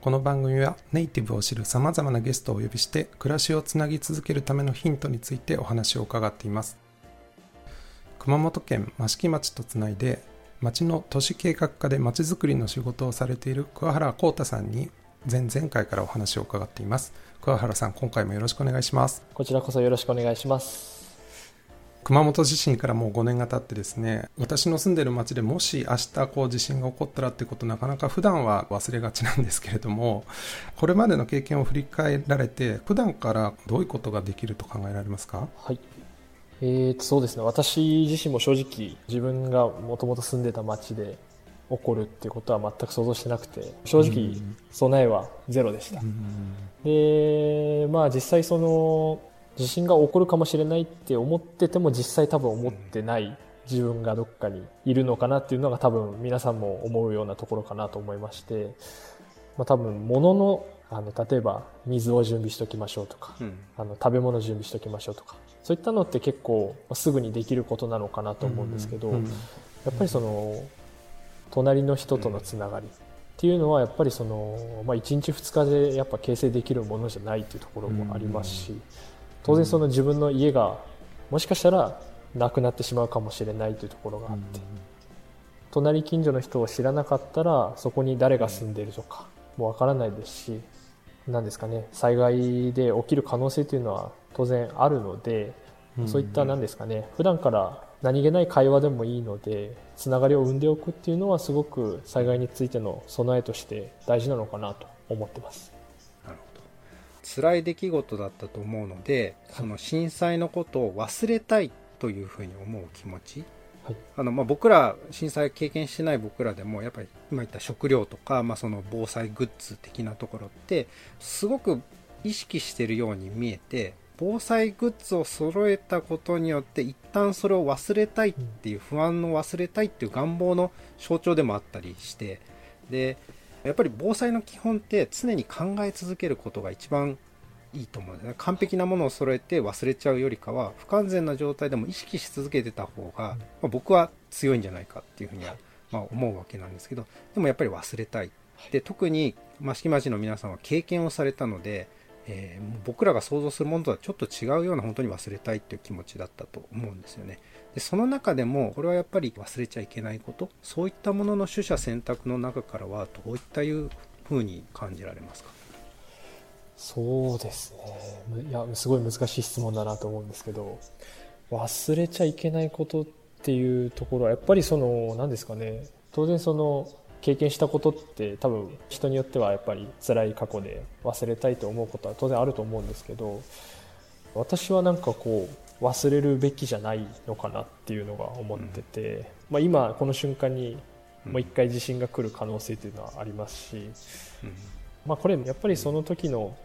この番組はネイティブを知る様々なゲストをお呼びして暮らしをつなぎ続けるためのヒントについてお話を伺っています。熊本県益城町とつないで町の都市計画課で町づくりの仕事をされている桑原幸太さんに前々回からお話を伺っています。桑原さん、今回もよろしくお願いします。こちらこそよろしくお願いします。熊本地震からもう5年が経ってですね私の住んでる町でもし明日こう地震が起こったらってことなかなか普段は忘れがちなんですけれどもこれまでの経験を振り返られて普段からどういうことができると考えられますか？はい。えーと、そうですね。私自身も正直自分がもともと住んでた町で起こるっていうことは全く想像してなくて、正直備えはゼロでした。で、まあ実際その地震が起こるかもしれないって思ってても実際多分思ってない自分がどっかにいるのかなっていうのが多分皆さんも思うようなところかなと思いまして、まあ多分物の、あの、例えば水を準備しときましょうとか、うん。あの食べ物準備しときましょうとかそういったのって結構まあすぐにできることなのかなと思うんですけど、うん。やっぱりその隣の人とのつながりっていうのはやっぱりその、まあ、1日2日でやっぱ形成できるものじゃないっていうところもありますし当然その自分の家がもしかしたらなくなってしまうかもしれないというところがあって。隣近所の人を知らなかったらそこに誰が住んでいるとかもわからないですし何ですかね。災害で起きる可能性というのは当然あるので、そういった何ですかね。普段から何気ない会話でもいいのでつながりを生んでおくっていうのはすごく災害についての備えとして大事なのかなと思ってます。辛い出来事だったと思うのでその震災のことを忘れたいというふうに思う気持ち。はい。あのまあ僕ら震災経験してない僕らでもやっぱり今言った食料とか、まあ、その防災グッズ的なところってすごく意識してるように見えて防災グッズを揃えたことによって一旦それを忘れたいっていう不安の忘れたいっていう願望の象徴でもあったりしてでやっぱり防災の基本って常に考え続けることが一番いいと思うんですね完璧なものを揃えて忘れちゃうよりかは不完全な状態でも意識し続けてた方が、まあ、僕は強いんじゃないかっていうふうには、まあ、思うわけなんですけどでもやっぱり忘れたい。で特に益城町の皆さんは経験をされたので、えー僕らが想像するものとはちょっと違うような本当に忘れたいっていう気持ちだったと思うんですよね。でその中でもこれはやっぱり忘れちゃいけないことそういったものの取捨選択の中からはどういったいうふうに感じられますか？そうですね。いや、すごい難しい質問だなと思うんですけど、忘れちゃいけないことっていうところは、やっぱりその、何ですかね、当然その、経験したことって多分人によってはやっぱり辛い過去で忘れたいと思うことは当然あると思うんですけど、私はなんかこう、忘れるべきじゃないのかなっていうのが思ってて、まあ今この瞬間にもう一回地震が来る可能性というのはありますし、まあ、これやっぱりその時の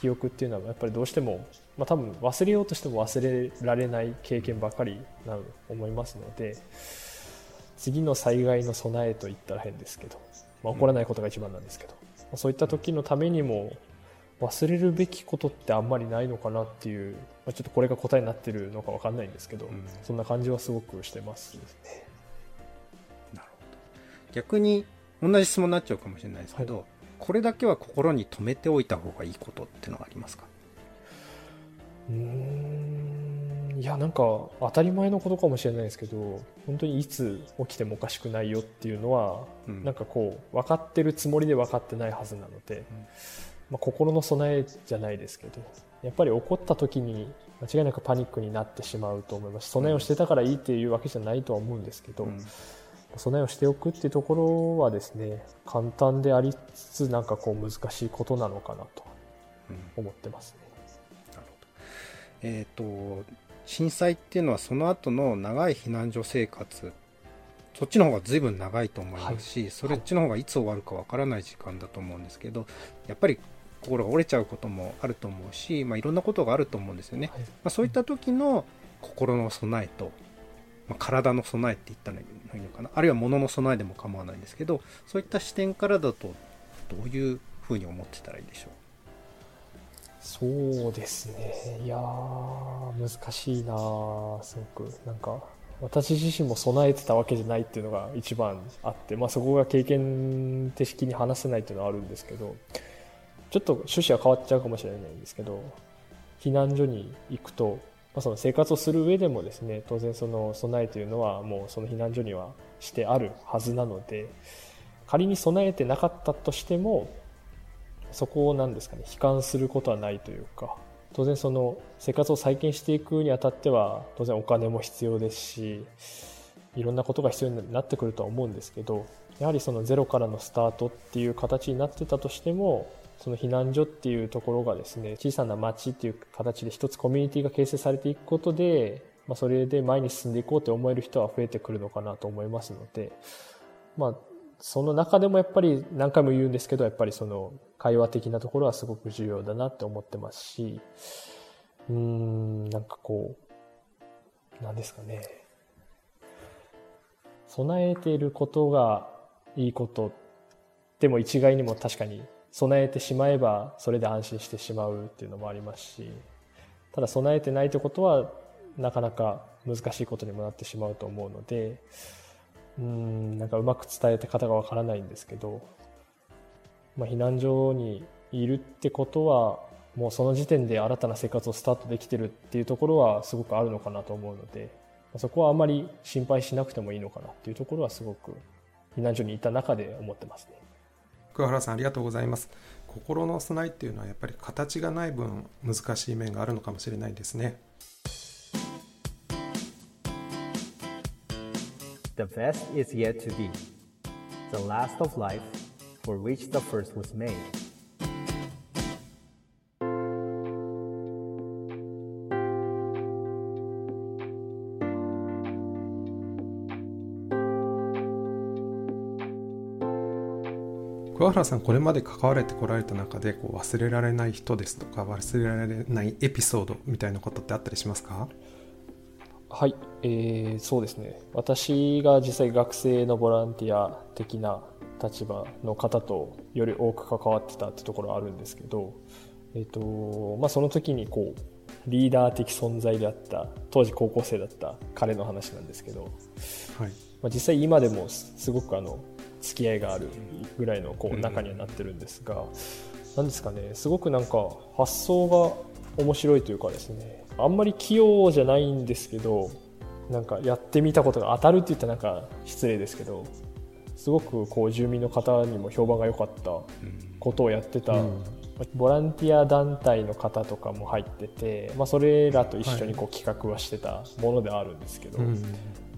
記憶っていうのはやっぱりどうしても、まあ、多分忘れようとしても忘れられない経験ばかりなと思いますので次の災害の備えといったら変ですけど、まあ、起こらないことが一番なんですけど、まあそういった時のためにも忘れるべきことってあんまりないのかなっていう、まあ、ちょっとこれが答えになってるのかわかんないんですけど、ん。そんな感じはすごくしてます。ね。なるほど。逆に同じ質問になっちゃうかもしれないですけど、これだけは心に留めておいた方がいいことってのがありますか？うーんいやなんか当たり前のことかもしれないですけど本当にいつ起きてもおかしくないよっていうのは、うん。なんかこう分かってるつもりで分かってないはずなので、まあ、心の備えじゃないですけどやっぱり起こった時に間違いなくパニックになってしまうと思います。し備えをしてたからいいっていうわけじゃないとは思うんですけど、うん。備えをしておくっていうところはですね簡単でありつつなんかこう難しいことなのかなとうん。思ってますね。なるほど。えっ、と震災っていうのはその後の長い避難所生活そっちの方が随分長いと思いますし、それっちの方がいつ終わるかわからない時間だと思うんですけどやっぱり心が折れちゃうこともあると思うし、まあ、いろんなことがあると思うんですよね、はい。まあ、そういった時の心の備えと、まあ、体の備えって言ったらいいのかな。あるいは物の備えでも構わないんですけどそういった視点からだとどういうふうに思ってたらいいでしょそうですね。いやー、難しいなーすごく。なんか、私自身も備えてたわけじゃないっていうのが一番あって、まあそこが経験的に話せないっていうのはあるんですけど、ちょっと趣旨は変わっちゃうかもしれないんですけど、避難所に行くと、まあ、その生活をする上でもですね、当然その備えというのはもうその避難所にはしてあるはずなので、仮に備えてなかったとしても、そこを何ですかね、悲観することはないというか、当然その生活を再建していくにあたっては、当然お金も必要ですし、いろんなことが必要になってくるとは思うんですけど、やはりそのゼロからのスタートっていう形になってたとしても、その避難所っていうところがですね、小さな町っていう形で一つコミュニティが形成されていくことで、まあ、それで前に進んでいこうって思える人は増えてくるのかなと思いますので、まあ、その中でもやっぱり何回も言うんですけど、やっぱりその会話的なところはすごく重要だなって思ってますし、うーん、なんかこう、なんですかね。備えていることがいいことでも一概にも確かに備えてしまえばそれで安心してしまうっていうのもありますし、ただ備えてないということはなかなか難しいことにもなってしまうと思うので、うん、なんかうまく伝えた方がわからないんですけど、まあ、避難所にいるってことは、もうその時点で新たな生活をスタートできてるっていうところはすごくあるのかなと思うので、そこはあまり心配しなくてもいいのかなっていうところはすごく避難所にいた中で思ってますね。桑原さんありがとうございます心の備えっていうのはやっぱり形がない分難しい面があるのかもしれないですね The best is yet to be. The last of life, for which the first was made. 桑原さんこれまで関われてこられた中でこう忘れられない人ですとか忘れられないエピソードみたいなことってあったりしますか？はい、えー、そうですね。私が実際学生のボランティア的な立場の方とより多く関わってたってところはあるんですけど、えっ、と、まあ、その時にこう、リーダー的存在であった、当時高校生だった彼の話なんですけど、はいまあ、実際今でもすすごくあの付き合いがあるぐらいのこう仲にはなってるんですが、なんですかねすごくなんか発想が面白いというかですねあんまり器用じゃないんですけどなんかやってみたことが当たるって言ったらなんか失礼ですけどすごくこう住民の方にも評判が良かったことをやってた、うん。ボランティア団体の方とかも入ってて、まあ、それらと一緒にこう企画はしてたものではあるんですけど、うん。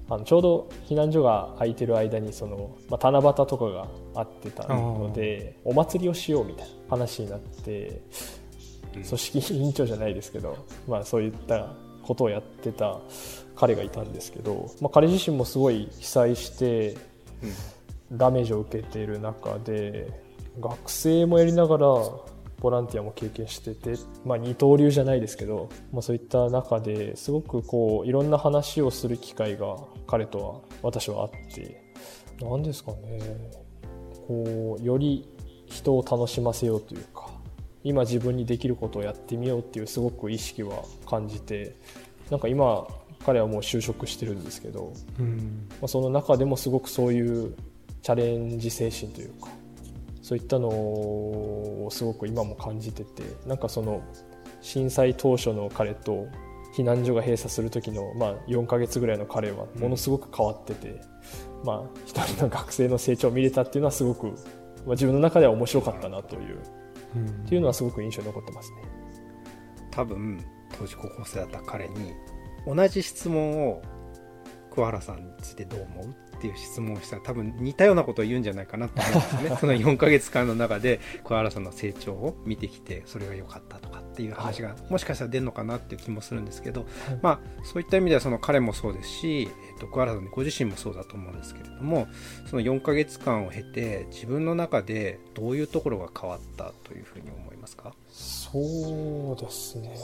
あのちょうど避難所が空いてる間にその、まあ、七夕とかがあってたのでお祭りをしようみたいな話になって組織委員長じゃないですけど、まあ、そういったことをやってた彼がいたんですけど、まあ、彼自身もすごい被災してダメージを受けている中で学生もやりながらボランティアも経験してて、まあ、二刀流じゃないですけど、まあ、そういった中ですごくこういろんな話をする機会が彼とは私はあって何ですかね。こうより人を楽しませようというか今自分にできることをやってみようっていうすごく意識は感じてなんか今彼はもう就職してるんですけど、うん。まあ、その中でもすごくそういうチャレンジ精神というかそういったのをすごく今も感じててなんかその震災当初の彼と避難所が閉鎖する時の、まあ、4ヶ月ぐらいの彼はものすごく変わってて、まあ、一人の学生の成長を見れたっていうのはすごく、まあ、自分の中では面白かったなといううんっていうのはすごく印象に残ってますね。多分当時高校生だった彼に同じ質問を桑原さんについてどう思う？っていう質問をしたら多分似たようなことを言うんじゃないかなと思うんですね。その4ヶ月間の中で桑原さんの成長を見てきてそれが良かったとかっていう話がもしかしたら出るのかなっていう気もするんですけど、まあ、そういった意味ではその彼もそうですし、えっと、桑原さんご自身もそうだと思うんですけれどもその4ヶ月間を経て自分の中でどういうところが変わったというふうに思いますか？そうですね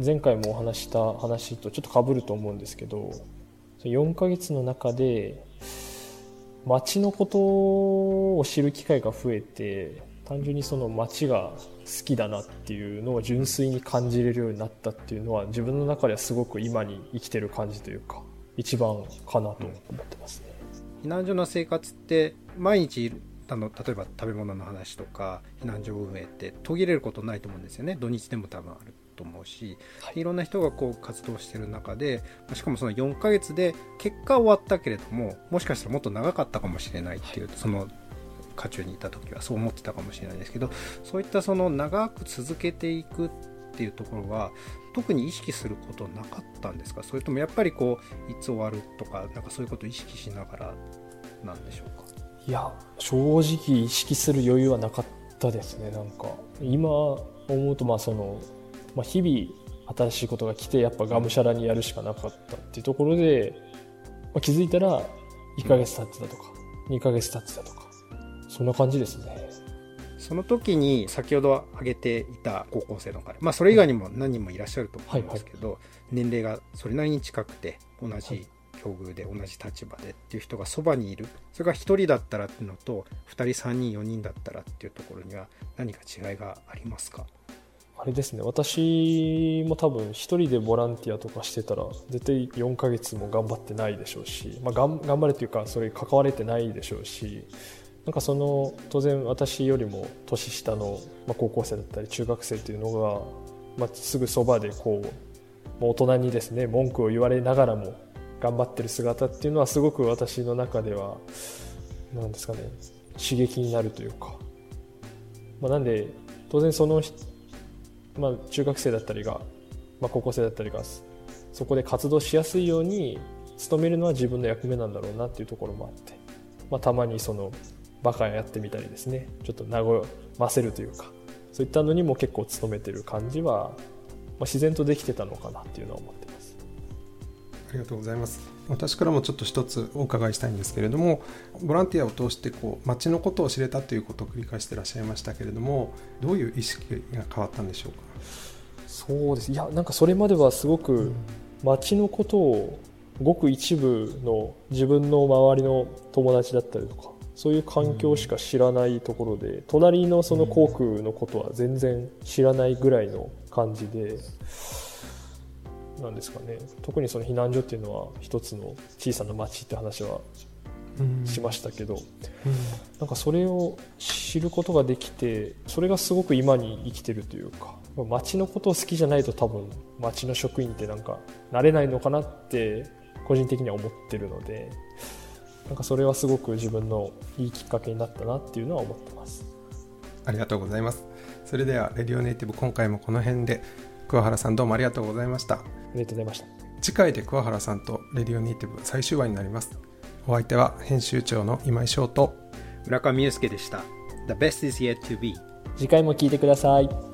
前回もお話した話とちょっとかぶると思うんですけど4ヶ月の中で街のことを知る機会が増えて単純にその街が好きだなっていうのを純粋に感じれるようになったっていうのは自分の中ではすごく今に生きてる感じというか一番かなと思ってますね。避難所の生活って毎日あの例えば食べ物の話とか避難所運営って途切れることないと思うんですよね。土日でも多分ある。と思うし、はい、いろんな人がこう活動してる中でしかもその4ヶ月で結果終わったけれどももしかしたらもっと長かったかもしれないっていう、はい、その渦中にいた時はそう思ってたかもしれないですけどそういったその長く続けていくっていうところは特に意識することなかったんですか？それともやっぱりこういつ終わるとかなんかそういうことを意識しながらなんでしょうか？いや正直意識する余裕はなかったですね。なんか今思うとまあそのまあ、日々新しいことが来てやっぱがむしゃらにやるしかなかったっていうところで、まあ、気づいたら1ヶ月経ってたとか2ヶ月経ってたとかそんな感じですね。その時に先ほど挙げていた高校生の彼まあそれ以外にも何人もいらっしゃると思うんですけど、年齢がそれなりに近くて同じ境遇で同じ立場でっていう人がそばにいる。それが1人だったらっていうのと2人3人4人だったらっていうところには何か違いがありますか？あれですね。私も多分一人でボランティアとかしてたら絶対4ヶ月も頑張ってないでしょうし、まあ、頑張れというかそれ関われてないでしょうしなんかその当然私よりも年下の、まあ、高校生だったり中学生っていうのが、まあ、すぐそばでこう大人にですね文句を言われながらも頑張ってる姿っていうのはすごく私の中では何ですかね刺激になるというか、まあ、なんで当然そのまあ、中学生だったりが、まあ、高校生だったりがそこで活動しやすいように努めるのは自分の役目なんだろうなっていうところもあって、まあ、たまにそのバカやってみたりですねちょっと和ませるというかそういったのにも結構努めてる感じは、まあ、自然とできてたのかなっていうのは思ってます。ありがとうございます。私からもちょっと一つお伺いしたいんですけれどもボランティアを通してこう街のことを知れたということを繰り返していらっしゃいましたけれどもどういう意識が変わったんでしょうか？そうです。いやなんかそれまではすごく街のことをごく一部の自分の周りの友達だったりとかそういう環境しか知らないところで、隣のその航空のことは全然知らないぐらいの感じで、なんですかね。特にその避難所っていうのは一つの小さな町って話はしましたけど、なんかそれを知ることができてそれがすごく今に生きてるというか町のことを好きじゃないと多分町の職員ってなんかなれないのかなって個人的には思ってるのでなんかそれはすごく自分のいいきっかけになったなっていうのは思ってます。ありがとうございます。それではレディオネイティブ今回もこの辺で桑原さんどうもありがとうございました。ありがとうございました。次回で桑原さんとレディオネイティブ最終話になりますお相手は編集長の今井翔と村上裕介でした。The best is yet to be 次回も聞いてください